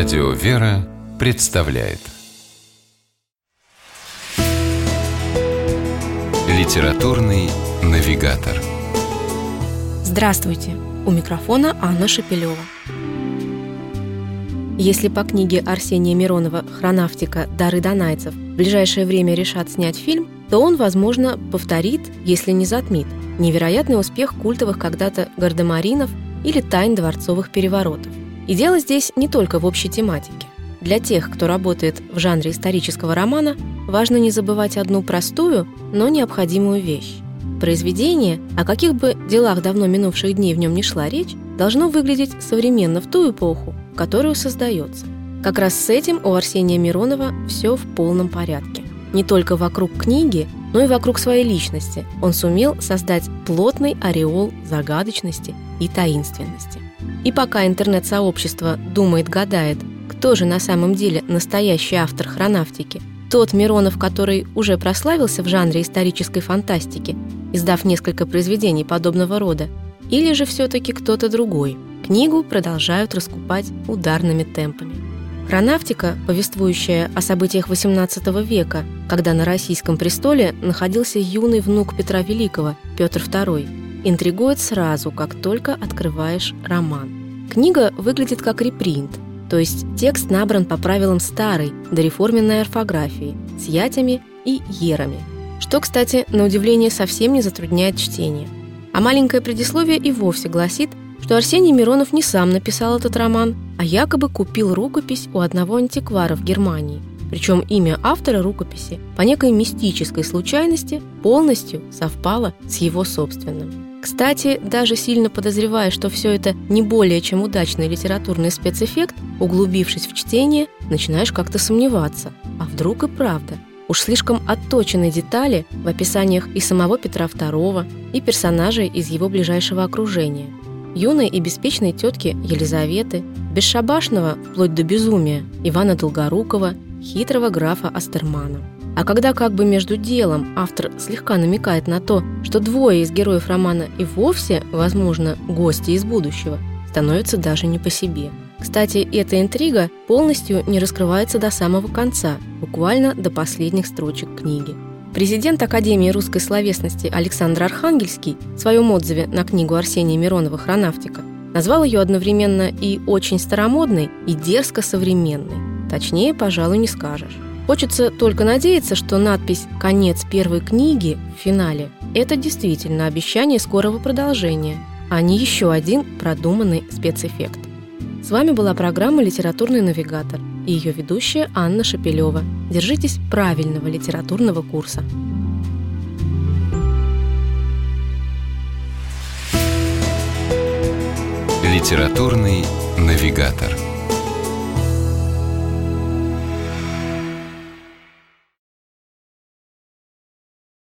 Радио «Вера» представляет Литературный навигатор Здравствуйте! У микрофона Анна Шапилева. Если по книге Арсения Миронова «Хронавтика. Дары донайцев» в ближайшее время решат снять фильм, то он, возможно, повторит, если не затмит, невероятный успех культовых когда-то гардемаринов или тайн дворцовых переворотов. И дело здесь не только в общей тематике. Для тех, кто работает в жанре исторического романа, важно не забывать одну простую, но необходимую вещь. Произведение, о каких бы делах давно минувших дней в нем не шла речь, должно выглядеть современно в ту эпоху, в которую создается. Как раз с этим у Арсения Миронова все в полном порядке. Не только вокруг книги, но и вокруг своей личности он сумел создать плотный ореол загадочности и таинственности. И пока интернет-сообщество думает-гадает, кто же на самом деле настоящий автор хронавтики, тот Миронов, который уже прославился в жанре исторической фантастики, издав несколько произведений подобного рода, или же все-таки кто-то другой. Книгу продолжают раскупать ударными темпами. Хронавтика, повествующая о событиях XVIII века, когда на российском престоле находился юный внук Петра Великого, Петр II, интригует сразу, как только открываешь роман. Книга выглядит как репринт, то есть текст набран по правилам старой, дореформенной орфографии, с ятями и ерами, что, кстати, на удивление совсем не затрудняет чтение. А маленькое предисловие и вовсе гласит, что Арсений Миронов не сам написал этот роман, а якобы купил рукопись у одного антиквара в Германии. Причем имя автора рукописи по некой мистической случайности полностью совпало с его собственным. Кстати, даже сильно подозревая, что все это не более чем удачный литературный спецэффект, углубившись в чтение, начинаешь как-то сомневаться. А вдруг и правда? Уж слишком отточены детали в описаниях и самого Петра II, и персонажей из его ближайшего окружения – юной и беспечной тетки Елизаветы, бесшабашного, вплоть до безумия, Ивана Долгорукова, хитрого графа Астермана. А когда как бы между делом автор слегка намекает на то, что двое из героев романа и вовсе, возможно, гости из будущего, становится даже не по себе. Кстати, эта интрига полностью не раскрывается до самого конца, буквально до последних строчек книги. Президент Академии русской словесности Александр Архангельский в своем отзыве на книгу Арсения Миронова «Хронавтика» назвал ее одновременно и очень старомодной, и дерзко современной. Точнее, пожалуй, не скажешь. Хочется только надеяться, что надпись «Конец первой книги» в финале – это действительно обещание скорого продолжения, а не еще один продуманный спецэффект. С вами была программа «Литературный навигатор» и ее ведущая Анна Шапилева. Держитесь правильного литературного курса. Литературный навигатор.